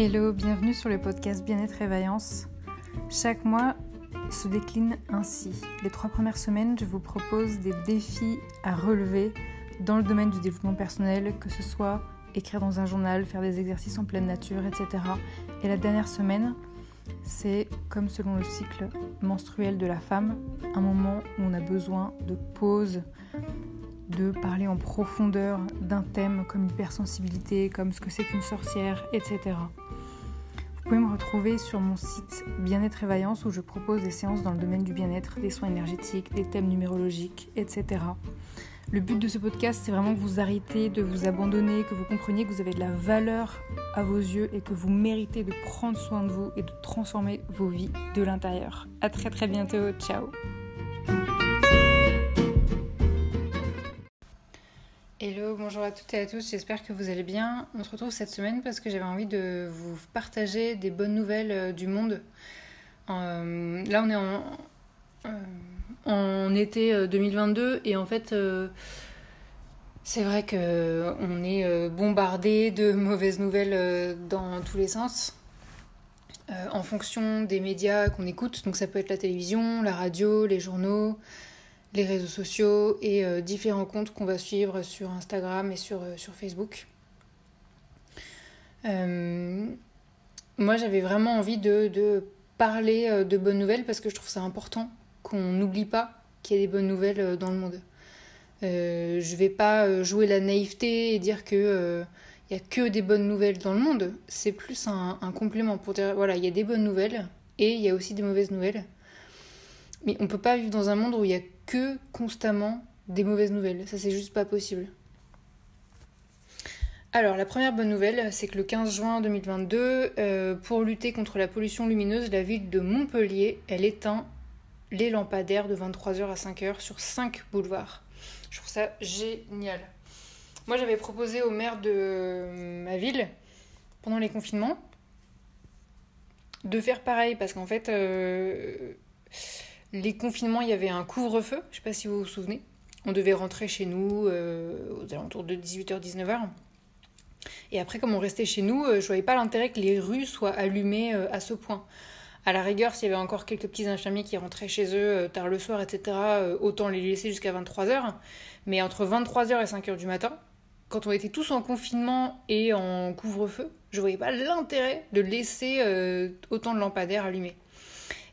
Hello, bienvenue sur le podcast Bien-être et Vaillance. Chaque mois se décline ainsi. Les trois premières semaines, je vous propose des défis à relever dans le domaine du développement personnel, que ce soit écrire dans un journal, faire des exercices en pleine nature, etc. Et la dernière semaine, c'est comme selon le cycle menstruel de la femme, un moment où on a besoin de pause, de parler en profondeur d'un thème comme l'hypersensibilité, comme ce que c'est qu'une sorcière, etc. Vous pouvez me retrouver sur mon site Bien-être et Vaillance où je propose des séances dans le domaine du bien-être, des soins énergétiques, des thèmes numérologiques, etc. Le but de ce podcast, c'est vraiment que vous arrêtez de vous abandonner, que vous compreniez que vous avez de la valeur à vos yeux et que vous méritez de prendre soin de vous et de transformer vos vies de l'intérieur. À très très bientôt, ciao bonjour à toutes et à tous, j'espère que vous allez bien. On se retrouve cette semaine parce que j'avais envie de vous partager des bonnes nouvelles euh, du monde. Euh, là, on est en, euh, été 2022 et en fait, c'est vrai que on est bombardé de mauvaises nouvelles dans tous les sens. en fonction des médias qu'on écoute, donc ça peut être la télévision, la radio, les journaux, les réseaux sociaux et euh, différents comptes qu'on va suivre sur Instagram et sur, euh, sur Facebook. Euh, moi, j'avais vraiment envie de, de parler de bonnes nouvelles parce que je trouve ça important qu'on n'oublie pas qu'il y a des bonnes nouvelles dans le monde. Je vais pas jouer la naïveté et dire que il y a que des bonnes nouvelles dans le monde. C'est plus un, un, complément pour dire voilà, il y a des bonnes nouvelles et il y a aussi des mauvaises nouvelles. Mais on peut pas vivre dans un monde où il y a que constamment des mauvaises nouvelles. Ça, c'est juste pas possible. Alors, la première bonne nouvelle, c'est que le 15 juin 2022, euh, pour lutter contre la pollution lumineuse, la ville de Montpellier, elle éteint les lampadaires de 23h à 5h sur 5 boulevards. Je trouve ça génial. Moi, j'avais proposé au maire de ma ville, pendant les confinements, de faire pareil, parce qu'en fait, euh, les confinements, il y avait un couvre-feu, je ne sais pas si vous vous souvenez. On devait rentrer chez nous euh, aux alentours de 18h-19h. Et après, comme on restait chez nous, euh, je voyais pas l'intérêt que les rues soient allumées euh, à ce point. À la rigueur, s'il y avait encore quelques petits infirmiers qui rentraient chez eux tard le soir, etc., autant les laisser jusqu'à 23h. Mais entre 23h et 5h du matin, quand on était tous en confinement et en couvre-feu, je voyais pas l'intérêt de laisser autant de lampadaires allumés.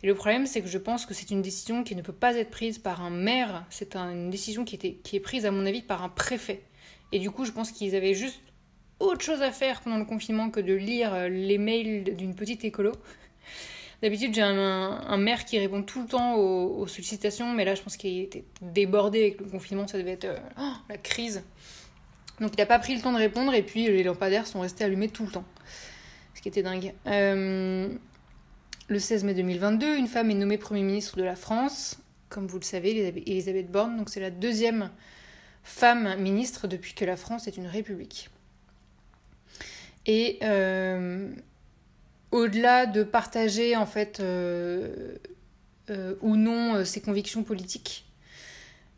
Et le problème, c'est que je pense que c'est une décision qui ne peut pas être prise par un maire, c'est une décision qui, était, qui est prise, à mon avis, par un préfet. Et du coup, je pense qu'ils avaient juste autre chose à faire pendant le confinement que de lire euh, les mails d'une petite écolo. D'habitude, j'ai un, maire qui répond tout le temps aux, sollicitations, mais là, je pense qu'il était débordé avec le confinement, ça devait être euh, oh, la crise. Donc, il n'a pas pris le temps de répondre, et puis les lampadaires sont restés allumés tout le temps. Ce qui était dingue. Euh, le 16 mai 2022, une femme est nommée Premier ministre de la France, comme vous le savez, Elisabeth Borne. Donc c'est la deuxième femme ministre depuis que la France est une république. Et euh, au-delà de partager en fait euh, euh, ou non ses convictions politiques,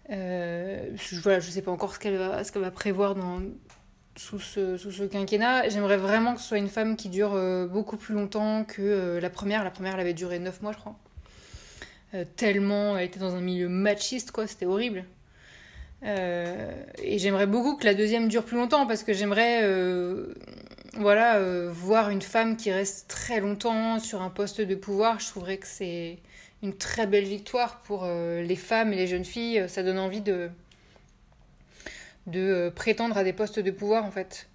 voilà, je ne sais pas encore ce qu'elle va, prévoir dans, sous ce, sous ce quinquennat. J'aimerais vraiment que ce soit une femme qui dure euh, beaucoup plus longtemps que euh, la première. La première, elle avait duré 9 mois, je crois. Euh, tellement elle était dans un milieu machiste, quoi, c'était horrible. et j'aimerais beaucoup que la deuxième dure plus longtemps parce que j'aimerais voilà, voir une femme qui reste très longtemps sur un poste de pouvoir. Je trouverais que c'est une très belle victoire pour les femmes et les jeunes filles. Ça donne envie de, de euh, prétendre à des postes de pouvoir en fait.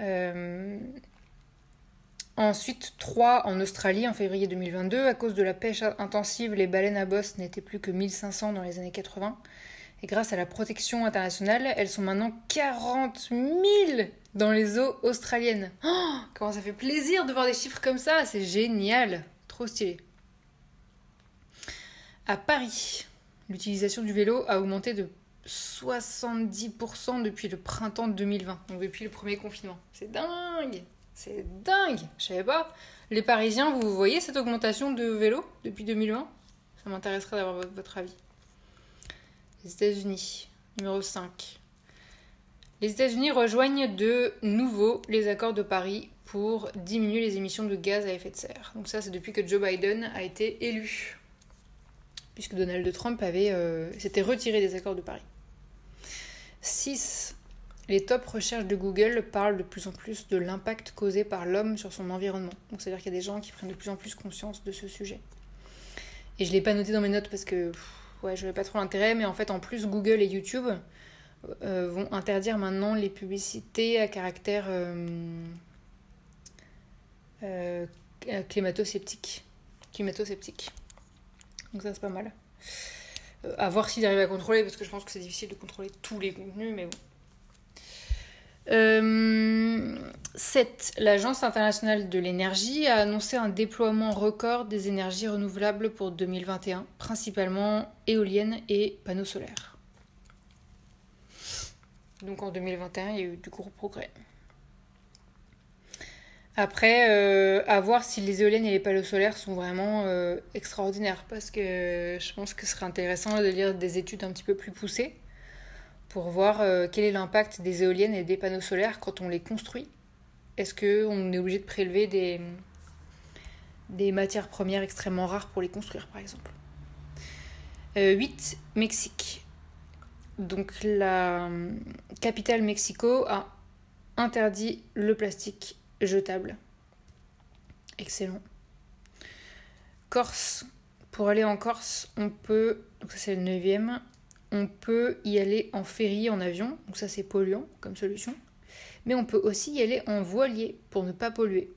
Euh, ensuite, 3 en Australie en février 2022. À cause de la pêche intensive, les baleines à bosse n'étaient plus que 1500 dans les années 80. Et grâce à la protection internationale, elles sont maintenant 40 000 dans les eaux australiennes. Oh, comment ça fait plaisir de voir des chiffres comme ça, c'est génial, trop stylé. À Paris, l'utilisation du vélo a augmenté de 70% depuis le printemps 2020, donc depuis le premier confinement. C'est dingue C'est dingue Je savais pas. Les Parisiens, vous voyez cette augmentation de vélo depuis 2020 Ça m'intéresserait d'avoir votre avis. Les États-Unis, numéro 5. Les États-Unis rejoignent de nouveau les accords de Paris pour diminuer les émissions de gaz à effet de serre. Donc ça, c'est depuis que Joe Biden a été élu, puisque Donald Trump avait euh, s'était retiré des accords de Paris. 6. Les top recherches de Google parlent de plus en plus de l'impact causé par l'homme sur son environnement. Donc c'est-à-dire qu'il y a des gens qui prennent de plus en plus conscience de ce sujet. Et je ne l'ai pas noté dans mes notes parce que ouais, je n'avais pas trop l'intérêt, mais en fait en plus Google et YouTube euh, vont interdire maintenant les publicités à caractère euh, climato-sceptique. Climato-sceptique. Donc ça c'est pas mal. à voir s'ils arrivent à contrôler, parce que je pense que c'est difficile de contrôler tous les contenus, mais bon. 7. L'Agence internationale de l'énergie a annoncé un déploiement record des énergies renouvelables pour 2021, principalement éoliennes et panneaux solaires. Donc en 2021, il y a eu du gros progrès. Après, euh, à voir si les éoliennes et les panneaux solaires sont vraiment euh, extraordinaires, parce que je pense que ce serait intéressant de lire des études un petit peu plus poussées pour voir euh, quel est l'impact des éoliennes et des panneaux solaires quand on les construit. Est-ce qu'on est obligé de prélever des, des matières premières extrêmement rares pour les construire, par exemple? 8. Mexique. Donc la capitale Mexico a interdit le plastique jetable. Excellent. Corse. Pour aller en Corse, on peut, donc ça c'est le 9 on peut y aller en ferry, en avion, donc ça c'est polluant comme solution. Mais on peut aussi y aller en voilier pour ne pas polluer.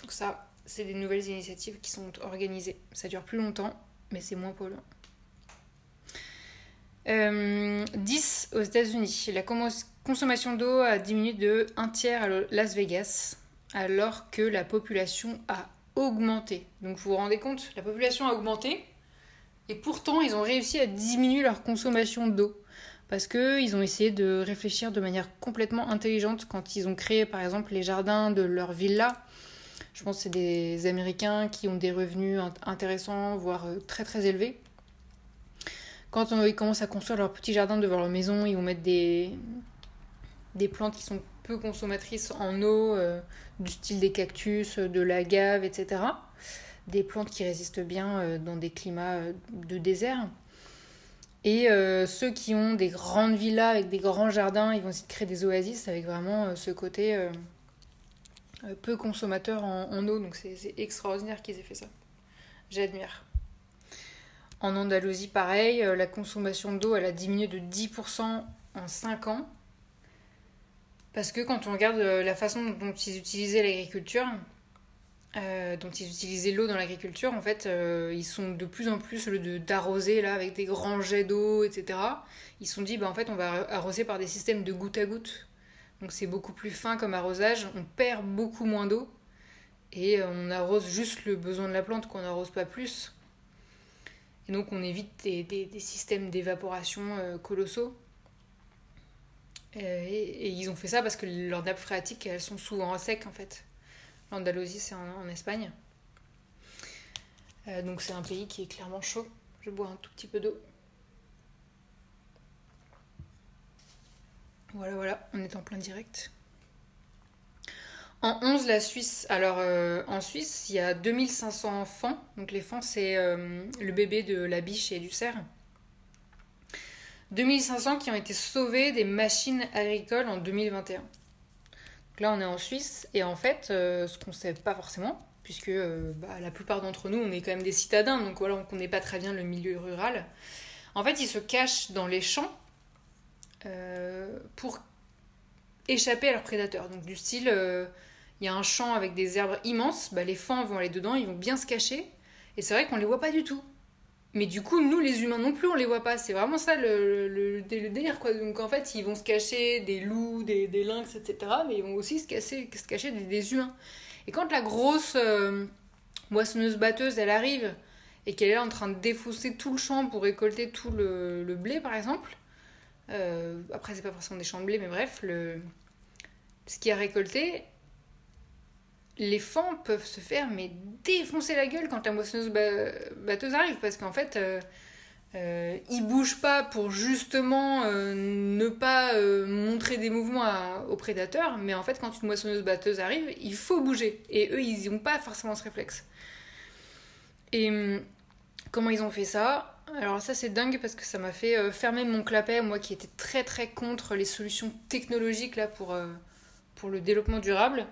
Donc ça, c'est des nouvelles initiatives qui sont organisées. Ça dure plus longtemps, mais c'est moins polluant. 10 euh, aux États-Unis. La consommation d'eau a diminué de 1 tiers à Las Vegas, alors que la population a augmenté. Donc vous vous rendez compte, la population a augmenté, et pourtant ils ont réussi à diminuer leur consommation d'eau. Parce qu'ils ont essayé de réfléchir de manière complètement intelligente quand ils ont créé par exemple les jardins de leur villa. Je pense que c'est des Américains qui ont des revenus intéressants, voire euh, très très élevés quand ils commencent à construire leur petit jardin devant leur maison, ils vont mettre des, des plantes qui sont peu consommatrices en eau, euh, du style des cactus, de l'agave, etc. Des plantes qui résistent bien euh, dans des climats euh, de désert. Et ceux qui ont des grandes villas avec des grands jardins, ils vont essayer de créer des oasis avec vraiment ce côté peu consommateur en, eau. Donc c'est extraordinaire qu'ils aient fait ça. J'admire. En Andalousie, pareil, euh, la consommation d'eau, elle a diminué de 10% en 5 ans. Parce que quand on regarde euh, la façon dont ils utilisaient l'agriculture, euh, dont ils utilisaient l'eau dans l'agriculture, en fait, ils sont de plus en plus d'arroser là avec des grands jets d'eau, etc. Ils se sont dit, bah, en fait, on va arroser par des systèmes de goutte à goutte. Donc c'est beaucoup plus fin comme arrosage, on perd beaucoup moins d'eau et on arrose juste le besoin de la plante, qu'on n'arrose pas plus. Et donc on évite des, systèmes d'évaporation euh, colossaux. Et, ils ont fait ça parce que leurs nappes phréatiques, elles sont souvent à sec en fait. L'Andalousie, c'est en, Espagne. Euh, donc c'est un pays qui est clairement chaud. Je bois un tout petit peu d'eau. Voilà, voilà, on est en plein direct. En 11, la Suisse. Alors, euh, en Suisse, il y a 2500 enfants. Donc, les fans, c'est euh, le bébé de la biche et du cerf. 2500 qui ont été sauvés des machines agricoles en 2021. Donc là, on est en Suisse. Et en fait, euh, ce qu'on ne sait pas forcément, puisque bah, la plupart d'entre nous, on est quand même des citadins, donc voilà, on ne connaît pas très bien le milieu rural. En fait, ils se cachent dans les champs pour échapper à leurs prédateurs. Donc, du style il y a un champ avec des herbes immenses, bah, les fans vont aller dedans, ils vont bien se cacher. Et c'est vrai qu'on les voit pas du tout. Mais du coup, nous, les humains non plus, on les voit pas. C'est vraiment ça le, le, délire, quoi. Donc en fait, ils vont se cacher des loups, des, lynx, etc. Mais ils vont aussi se, cacher, se cacher des, humains. Et quand la grosse euh, moissonneuse-batteuse, elle arrive et qu'elle est en train de défausser tout le champ pour récolter tout le, le blé, par exemple, euh, après, c'est pas forcément des champs de blé, mais bref, le, ce qui a récolté, les fans peuvent se faire mais défoncer la gueule quand la moissonneuse batteuse arrive parce qu'en fait euh, Euh, ils bougent pas pour justement euh, ne pas euh, montrer des mouvements aux prédateurs, mais en fait, quand une moissonneuse batteuse arrive, il faut bouger. Et eux, ils n'ont pas forcément ce réflexe. Et hum, comment ils ont fait ça? Alors, ça, c'est dingue parce que ça m'a fait fermer mon clapet, moi qui étais très très contre les solutions technologiques là, pour le développement durable.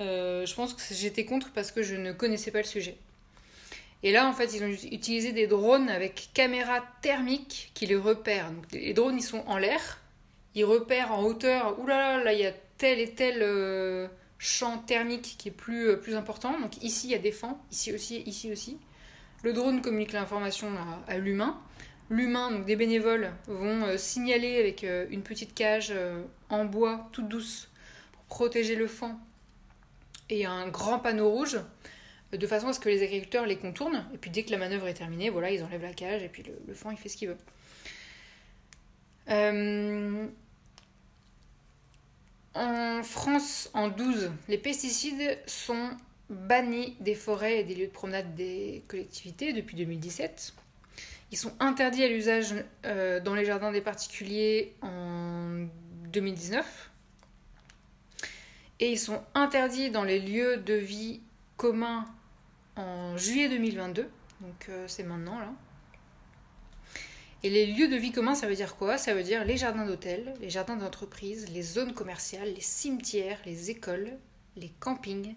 Je pense que j'étais contre parce que je ne connaissais pas le sujet. Et là, en fait, ils ont utilisé des drones avec caméra thermique qui les repèrent. Donc, les drones, ils sont en l'air, ils repèrent en hauteur, oulala, là, là, il y a tel et tel euh, champ thermique qui est plus, euh, plus important. Donc ici, il y a des fans, ici aussi, ici aussi. Le drone communique l'information à, l'humain. L'humain, donc des bénévoles, vont euh, signaler avec une petite cage en bois toute douce pour protéger le fan et un grand panneau rouge de façon à ce que les agriculteurs les contournent, et puis dès que la manœuvre est terminée, voilà, ils enlèvent la cage, et puis le, le fan, il fait ce qu'il veut. Euh, en France, en 12, les pesticides sont bannis des forêts et des lieux de promenade des collectivités depuis 2017. Ils sont interdits à l'usage euh, dans les jardins des particuliers en 2019. Et ils sont interdits dans les lieux de vie communs en juillet 2022, donc euh, c'est maintenant là. Et les lieux de vie communs, ça veut dire quoi? Ça veut dire les jardins d'hôtel, les jardins d'entreprise, les zones commerciales, les cimetières, les écoles, les campings,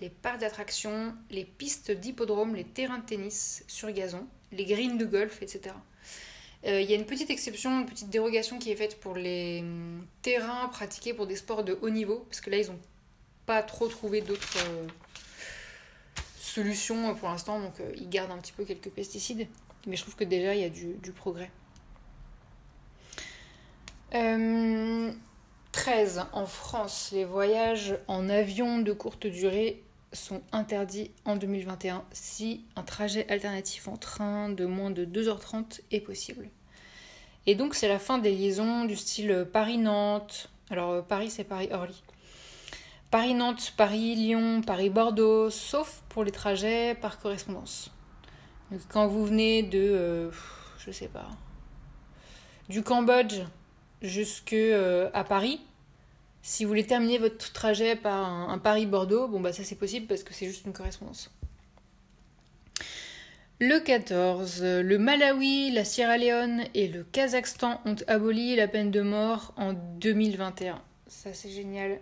les parcs d'attractions, les pistes d'hippodrome, les terrains de tennis sur gazon, les greens de golf, etc. Euh, il y a une petite exception, une petite dérogation qui est faite pour les hum, terrains pratiqués pour des sports de haut niveau, parce que là, ils n'ont pas trop trouvé d'autres euh, solution euh, pour l'instant, donc ils gardent un petit peu quelques pesticides. Mais je trouve que déjà, il y a du, progrès. 13. Euh, en France, les voyages en avion de courte durée sont interdits en 2021 si un trajet alternatif en train de moins de 2h30 est possible. Et donc c'est la fin des liaisons du style Paris-Nantes. Alors Paris c'est Paris-Orly. Paris-Nantes, Paris-Lyon, Paris-Bordeaux, sauf pour les trajets par correspondance. Donc quand vous venez de, euh, je sais pas, du Cambodge jusque euh, Paris, si vous voulez terminer votre trajet par un, Paris-Bordeaux, bon bah ça c'est possible parce que c'est juste une correspondance. Le 14, le Malawi, la Sierra Leone et le Kazakhstan ont aboli la peine de mort en 2021. Ça c'est génial.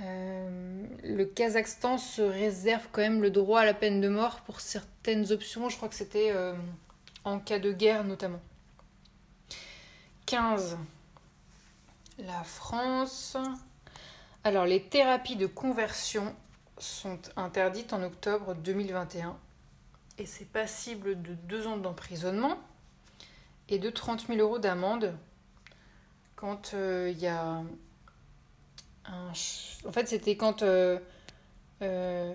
Euh, le Kazakhstan se réserve quand même le droit à la peine de mort pour certaines options. Je crois que c'était euh, en cas de guerre notamment. 15. La France. Alors, les thérapies de conversion sont interdites en octobre 2021 et c'est passible de 2 ans d'emprisonnement et de 30 000 euros d'amende quand euh, il y a en fait, c'était quand euh, euh,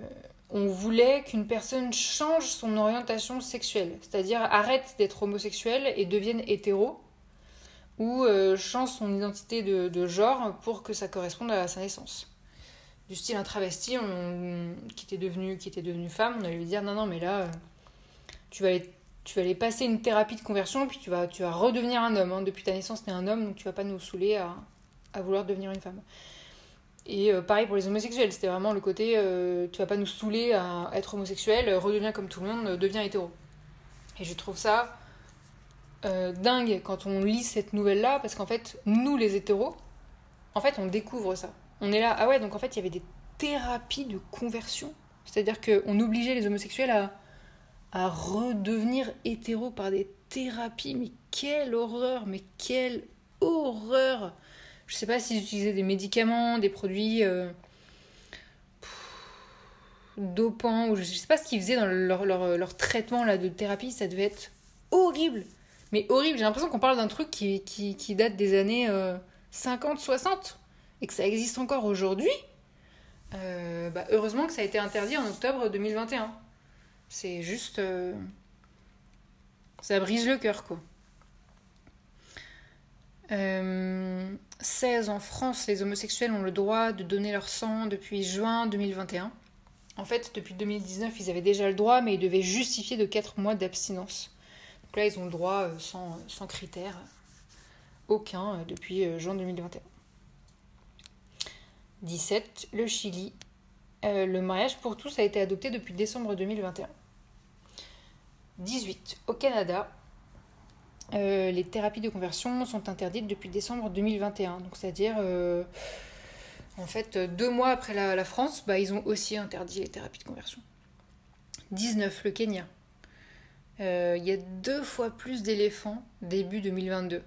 on voulait qu'une personne change son orientation sexuelle, c'est-à-dire arrête d'être homosexuel et devienne hétéro, ou euh, change son identité de, genre pour que ça corresponde à sa naissance. Du style un travesti qui, était devenu, qui était devenu femme, on allait lui dire non, non, mais là, tu vas aller tu vas aller passer une thérapie de conversion, puis tu vas, tu vas redevenir un homme. Hein. Depuis ta naissance, tu es un homme, donc tu vas pas nous saouler à, à vouloir devenir une femme. Et euh, pareil pour les homosexuels, c'était vraiment le côté euh, tu vas pas nous saouler à être homosexuel, redeviens comme tout le monde, deviens hétéro. Et je trouve ça euh, dingue quand on lit cette nouvelle-là, parce qu'en fait, nous les hétéros, en fait, on découvre ça. On est là, ah ouais, donc en fait, il y avait des thérapies de conversion. C'est-à-dire qu'on obligeait les homosexuels à, à redevenir hétéros par des thérapies. Mais quelle horreur, mais quelle horreur je sais pas s'ils utilisaient des médicaments, des produits euh, dopants, ou je sais pas ce qu'ils faisaient dans leur, leur, traitement là, de thérapie, ça devait être horrible. Mais horrible, j'ai l'impression qu'on parle d'un truc qui, date des années 50, euh, 60, et que ça existe encore aujourd'hui. Euh, bah, heureusement que ça a été interdit en octobre 2021. C'est juste... ça brise le cœur, quoi. 16 en France, les homosexuels ont le droit de donner leur sang depuis juin 2021. En fait, depuis 2019, ils avaient déjà le droit, mais ils devaient justifier de 4 mois d'abstinence. Donc là, ils ont le droit sans, sans critères, aucun, depuis juin 2021. 17. Le Chili. le mariage pour tous a été adopté depuis décembre 2021. 18. Au Canada, euh, les thérapies de conversion sont interdites depuis décembre 2021. Donc, c'est-à-dire, euh, en fait, deux mois après la, France, bah, ils ont aussi interdit les thérapies de conversion. 19. Le Kenya. Euh, il y a deux fois plus d'éléphants début 2022. Donc,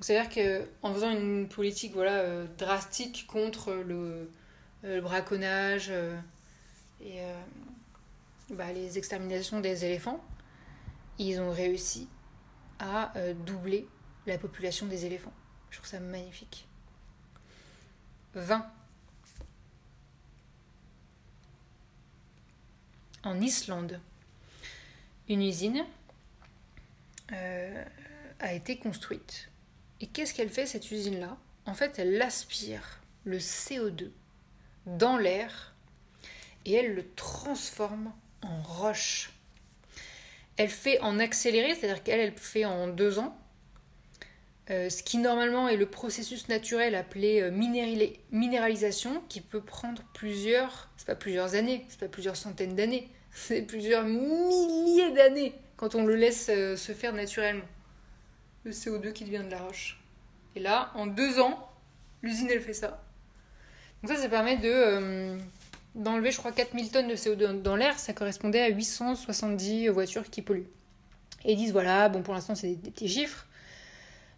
c'est-à-dire qu'en faisant une politique voilà, drastique contre le, braconnage et bah, les exterminations des éléphants, ils ont réussi à euh, doubler la population des éléphants. Je trouve ça magnifique. 20. En Islande, une usine euh, a été construite. Et qu'est-ce qu'elle fait cette usine-là? En fait, elle aspire le CO2 dans l'air et elle le transforme en roche elle fait en accéléré, c'est-à-dire qu'elle, elle fait en deux ans. Euh, ce qui normalement est le processus naturel appelé euh, minéralisation, qui peut prendre plusieurs, c'est pas plusieurs années, c'est pas plusieurs centaines d'années, c'est plusieurs milliers d'années quand on le laisse euh, se faire naturellement. Le CO2 qui devient de la roche. Et là, en deux ans, l'usine elle fait ça. Donc ça, ça permet de d'enlever, je crois, 4000 tonnes de CO2 dans l'air, ça correspondait à 870 voitures qui polluent. Et ils disent, voilà, bon, pour l'instant, c'est des, petits chiffres.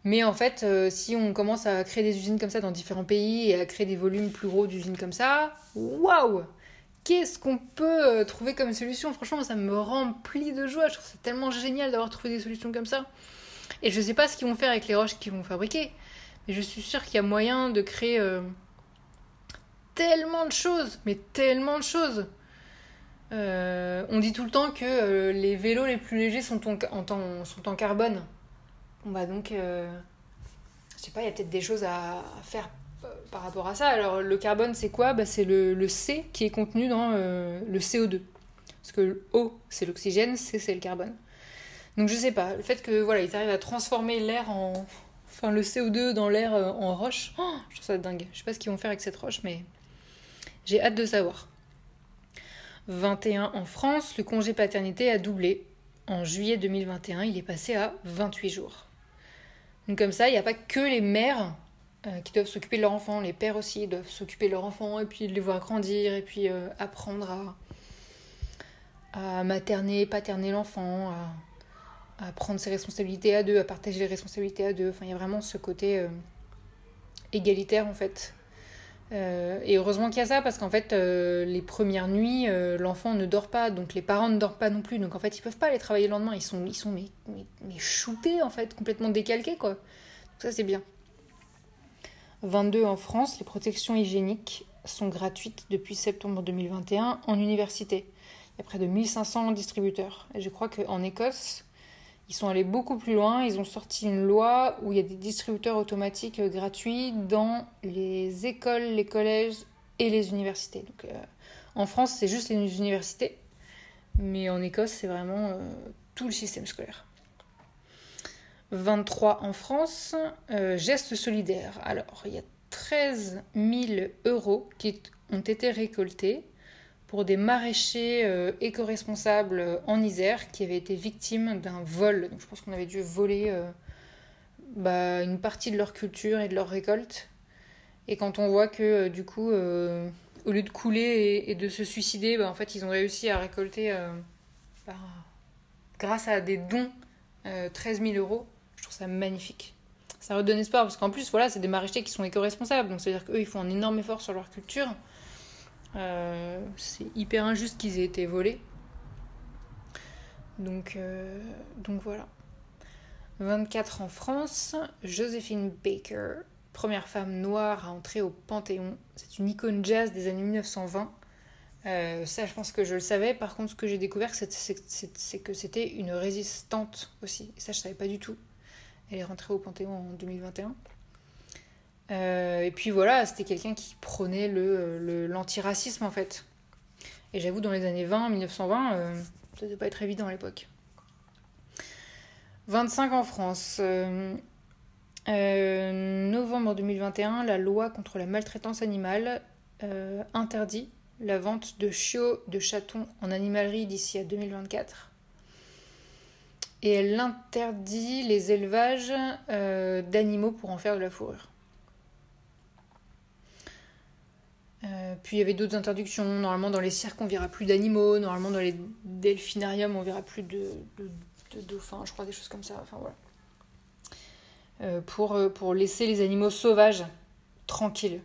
Mais en fait, euh, si on commence à créer des usines comme ça dans différents pays et à créer des volumes plus gros d'usines comme ça, waouh Qu'est-ce qu'on peut euh, trouver comme solution Franchement, ça me remplit de joie. Je trouve ça tellement génial d'avoir trouvé des solutions comme ça. Et je sais pas ce qu'ils vont faire avec les roches qu'ils vont fabriquer. Mais je suis sûre qu'il y a moyen de créer euh, tellement de choses, mais tellement de choses. Euh, on dit tout le temps que les vélos les plus légers sont en, carbone. On va donc, je sais pas, il y a peut-être des choses à, faire par rapport à ça. Alors le carbone, c'est quoi? Bah, C'est le, C qui est contenu dans le CO2. Parce que le O, c'est l'oxygène, C, c'est le carbone. Donc je sais pas, le fait que voilà, ils arrivent à transformer l'air en, enfin le CO2 dans l'air en roche, oh, je trouve ça dingue. Je sais pas ce qu'ils vont faire avec cette roche, mais j'ai hâte de savoir. 21 en France, le congé paternité a doublé. En juillet 2021, il est passé à 28 jours. Donc comme ça, il n'y a pas que les mères euh, qui doivent s'occuper de leur enfant, les pères aussi doivent s'occuper de leur enfant et puis les voir grandir et puis euh, apprendre à, materner, paterner l'enfant, à, prendre ses responsabilités à deux, à partager les responsabilités à deux. Enfin, il y a vraiment ce côté euh, égalitaire en fait et heureusement qu'il y a ça parce qu'en fait, les premières nuits, l'enfant ne dort pas, donc les parents ne dorment pas non plus. Donc en fait, ils peuvent pas aller travailler le lendemain. Ils sont, ils sont mais, mais, shootés en fait, complètement décalqués quoi. Donc ça c'est bien. 22 en France, les protections hygiéniques sont gratuites depuis septembre 2021 en université. Il y a près de 1500 distributeurs. Et je crois qu'en Écosse, ils sont allés beaucoup plus loin. Ils ont sorti une loi où il y a des distributeurs automatiques euh, gratuits dans les écoles, les collèges et les universités. Donc, euh, en France, c'est juste les universités. Mais en Écosse, c'est vraiment euh, tout le système scolaire. 23 en France, gestes solidaires. Alors, il y a 13 000 euros qui ont été récoltés pour des maraîchers euh, éco-responsables euh, en Isère qui avaient été victimes d'un vol. Donc je pense qu'on avait dû voler euh, bah, une partie de leur culture et de leur récolte. Et quand on voit que du coup, au lieu de couler et, de se suicider, bah, en fait ils ont réussi à récolter bah, grâce à des dons 13 000 euros, je trouve ça magnifique. Ça redonne espoir parce qu'en plus, voilà, c'est des maraîchers qui sont éco-responsables. Donc, c'est-à-dire qu'eux, ils font un énorme effort sur leur culture. Euh, c'est hyper injuste qu'ils aient été volés. Donc, euh, donc voilà. 24 en France, Joséphine Baker, première femme noire à entrer au Panthéon. C'est une icône jazz des années 1920. Euh, ça, je pense que je le savais. Par contre, ce que j'ai découvert, c'est que c'était une résistante aussi. Et ça, je savais pas du tout. Elle est rentrée au Panthéon en 2021. Euh, et puis voilà, c'était quelqu'un qui prônait le, l'antiracisme en fait. Et j'avoue, dans les années 20, 1920, euh, ça devait pas être évident à l'époque. 25 en France. novembre 2021, la loi contre la maltraitance animale interdit la vente de chiots de chatons en animalerie d'ici à 2024. Et elle interdit les élevages euh, d'animaux pour en faire de la fourrure. Euh, puis il y avait d'autres interdictions. Normalement, dans les cirques, on verra plus d'animaux. Normalement, dans les delphinariums, on verra plus de, dauphins, je crois, des choses comme ça. Euh, pour, pour laisser les animaux sauvages tranquilles.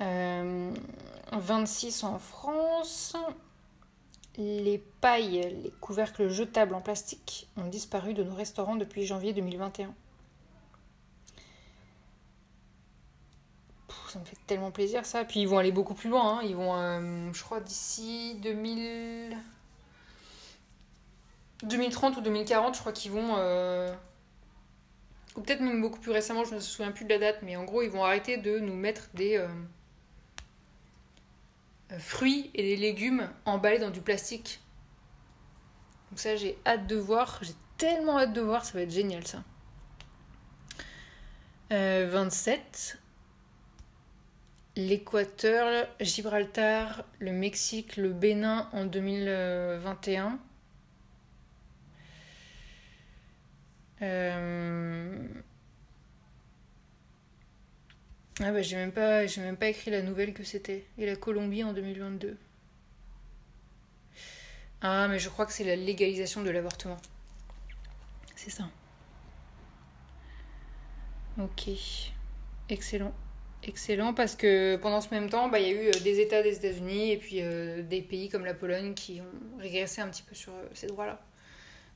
26 en France. Les pailles, les couvercles jetables en plastique ont disparu de nos restaurants depuis janvier 2021. ça me fait tellement plaisir ça. Puis ils vont aller beaucoup plus loin. Hein. Ils vont, euh, je crois, d'ici 2000... 2030 ou 2040, je crois qu'ils vont... Euh, ou peut-être même beaucoup plus récemment, je ne me souviens plus de la date, mais en gros, ils vont arrêter de nous mettre des... Euh, fruits et des légumes emballés dans du plastique. Donc ça, j'ai hâte de voir. J'ai tellement hâte de voir, ça va être génial ça. 27. Euh, L'Équateur, Gibraltar, le Mexique, le Bénin en 2021. Euh... Ah bah j'ai même pas j'ai même pas écrit la nouvelle que c'était. Et la Colombie en 2022. Ah mais je crois que c'est la légalisation de l'avortement. C'est ça. Ok. Excellent. Excellent parce que pendant ce même temps, bah, il y a eu euh, des États des États-Unis et puis euh, des pays comme la Pologne qui ont régressé un petit peu sur euh, ces droits-là.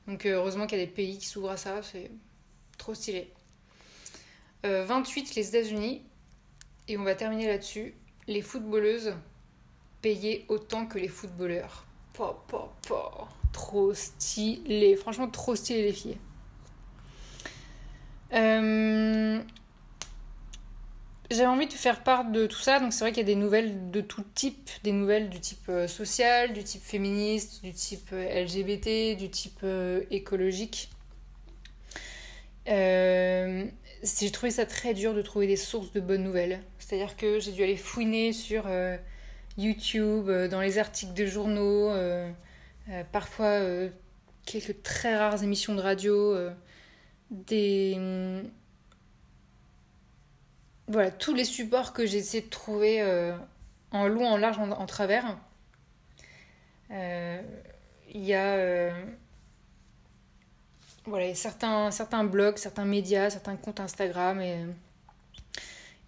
Donc heureusement qu'il y a des pays qui s'ouvrent à ça, c'est trop stylé. 28 les États-Unis, et on va terminer là-dessus. Les footballeuses payaient autant que les footballeurs. Po, po, po. Trop stylé. Franchement, trop stylé les filles. Euh, j'avais envie de faire part de tout ça. Donc c'est vrai qu'il y a des nouvelles de tout type. Des nouvelles du type euh, social, du type féministe, du type euh, LGBT, du type écologique. Euh, j'ai trouvé ça très dur de trouver des sources de bonnes nouvelles. C'est-à-dire que j'ai dû aller fouiner sur euh, YouTube, euh, dans les articles de journaux, euh, parfois quelques très rares émissions de radio, des. voilà, tous les supports que j'ai essayé de trouver en long, en large, en, en travers. Il y a voilà, certains, certains blogs, certains médias, certains comptes Instagram et,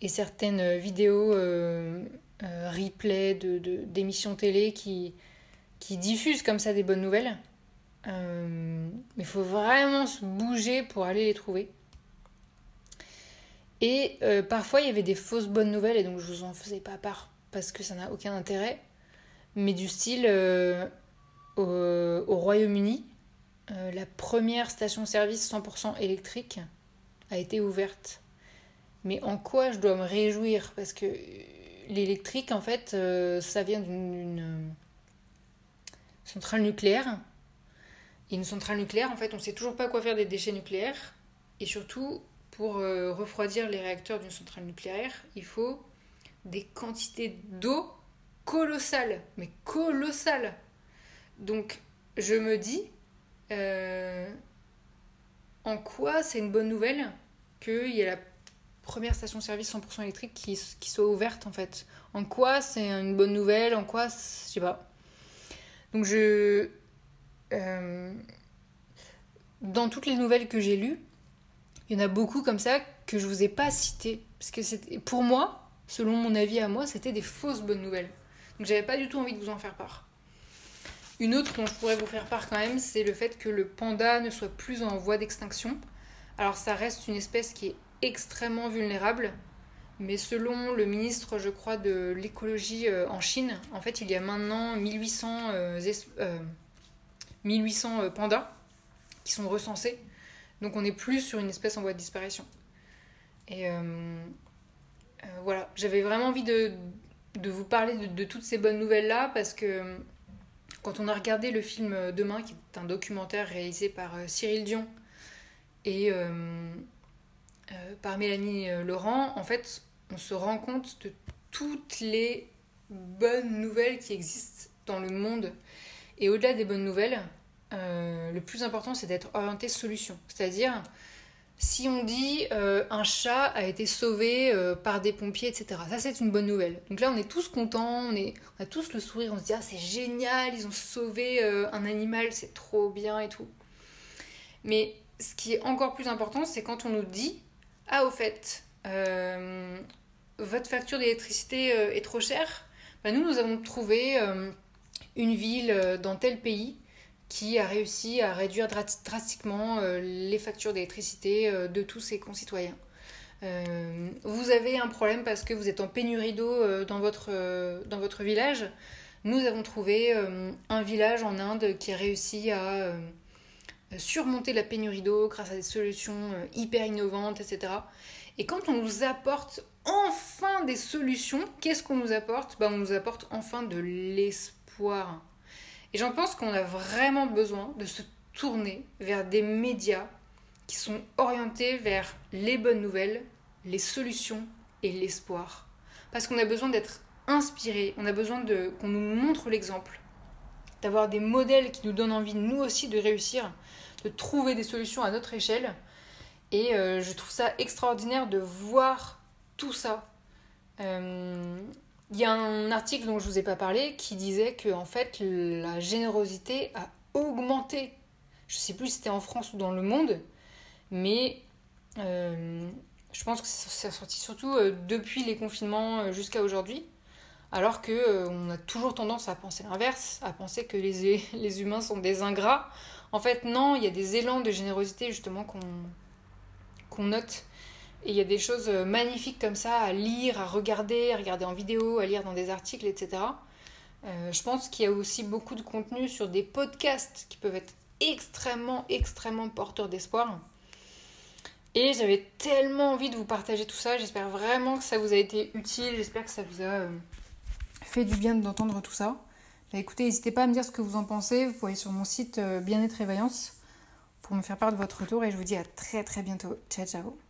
et certaines vidéos euh, euh, replay d'émissions télé qui, qui diffusent comme ça des bonnes nouvelles. Euh, mais il faut vraiment se bouger pour aller les trouver. Et parfois, il y avait des fausses bonnes nouvelles, et donc je vous en faisais pas part parce que ça n'a aucun intérêt. Mais du style, au, au Royaume-Uni, euh, la première station-service 100% électrique a été ouverte. Mais en quoi je dois me réjouir? Parce que l'électrique, en fait, euh, ça vient d'une euh, centrale nucléaire. Et une centrale nucléaire, en fait, on ne sait toujours pas quoi faire des déchets nucléaires. Et surtout, pour refroidir les réacteurs d'une centrale nucléaire, il faut des quantités d'eau colossales. Mais colossales Donc, je me dis, euh, en quoi c'est une bonne nouvelle qu'il y ait la première station-service 100% électrique qui, qui, soit ouverte en fait En quoi c'est une bonne nouvelle En quoi, je sais pas. Donc je... Euh, dans toutes les nouvelles que j'ai lues, il y en a beaucoup comme ça que je vous ai pas citées. Parce que pour moi, selon mon avis à moi, c'était des fausses bonnes nouvelles. Donc j'avais pas du tout envie de vous en faire part. Une autre dont je pourrais vous faire part quand même, c'est le fait que le panda ne soit plus en voie d'extinction. Alors ça reste une espèce qui est extrêmement vulnérable, mais selon le ministre, je crois, de l'écologie euh, en Chine, en fait, il y a maintenant 1800, 1800 euh, euh, pandas qui sont recensés. Donc on n'est plus sur une espèce en voie de disparition. Et voilà, j'avais vraiment envie de, vous parler de, de toutes ces bonnes nouvelles-là parce que quand on a regardé le film Demain, qui est un documentaire réalisé par Cyril Dion et par Mélanie Laurent, en fait, on se rend compte de toutes les bonnes nouvelles qui existent dans le monde. Et au-delà des bonnes nouvelles, euh, le plus important, c'est d'être orienté solution. C'est-à-dire, si on dit euh, un chat a été sauvé euh, par des pompiers, etc., ça c'est une bonne nouvelle. Donc là, on est tous contents, on, on a tous le sourire, on se dit ah, c'est génial, ils ont sauvé un animal, c'est trop bien et tout. Mais ce qui est encore plus important, c'est quand on nous dit ah, au fait, votre facture d'électricité est trop chère. Ben, nous, nous avons trouvé une ville dans tel pays qui a réussi à réduire drastiquement euh, les factures d'électricité euh, de tous ses concitoyens. Euh, vous avez un problème parce que vous êtes en pénurie d'eau dans, votre, dans votre village. Nous avons trouvé un village en Inde qui a réussi à surmonter la pénurie d'eau grâce à des solutions hyper innovantes, etc. Et quand on nous apporte enfin des solutions, qu'est-ce qu'on nous apporte? Ben, On nous apporte enfin de l'espoir. Et j'en pense qu'on a vraiment besoin de se tourner vers des médias qui sont orientés vers les bonnes nouvelles, les solutions et l'espoir. Parce qu'on a besoin d'être inspiré, on a besoin qu'on nous montre l'exemple, d'avoir des modèles qui nous donnent envie, nous aussi, de réussir, de trouver des solutions à notre échelle. Et euh, je trouve ça extraordinaire de voir tout ça. Euh, il y a un article dont je vous ai pas parlé qui disait que en fait la générosité a augmenté. Je sais plus si c'était en France ou dans le monde, mais euh, je pense que c'est sorti surtout depuis les confinements jusqu'à aujourd'hui. Alors que on a toujours tendance à penser l'inverse, à penser que les, les, humains sont des ingrats. En fait, non, il y a des élans de générosité justement qu'on note et il y a des choses euh, magnifiques comme ça à lire, à regarder, à regarder en vidéo, à lire dans des articles, etc. Euh, je pense qu'il y a aussi beaucoup de contenu sur des podcasts qui peuvent être extrêmement, extrêmement porteurs d'espoir. Et j'avais tellement envie de vous partager tout ça. J'espère vraiment que ça vous a été utile. J'espère que ça vous a euh, fait du bien d'entendre tout ça. Bah, écoutez, n'hésitez pas à me dire ce que vous en pensez. Vous pouvez aller sur mon site Bien-être et Vaillance pour me faire part de votre retour. Et je vous dis à très très bientôt. Ciao, ciao.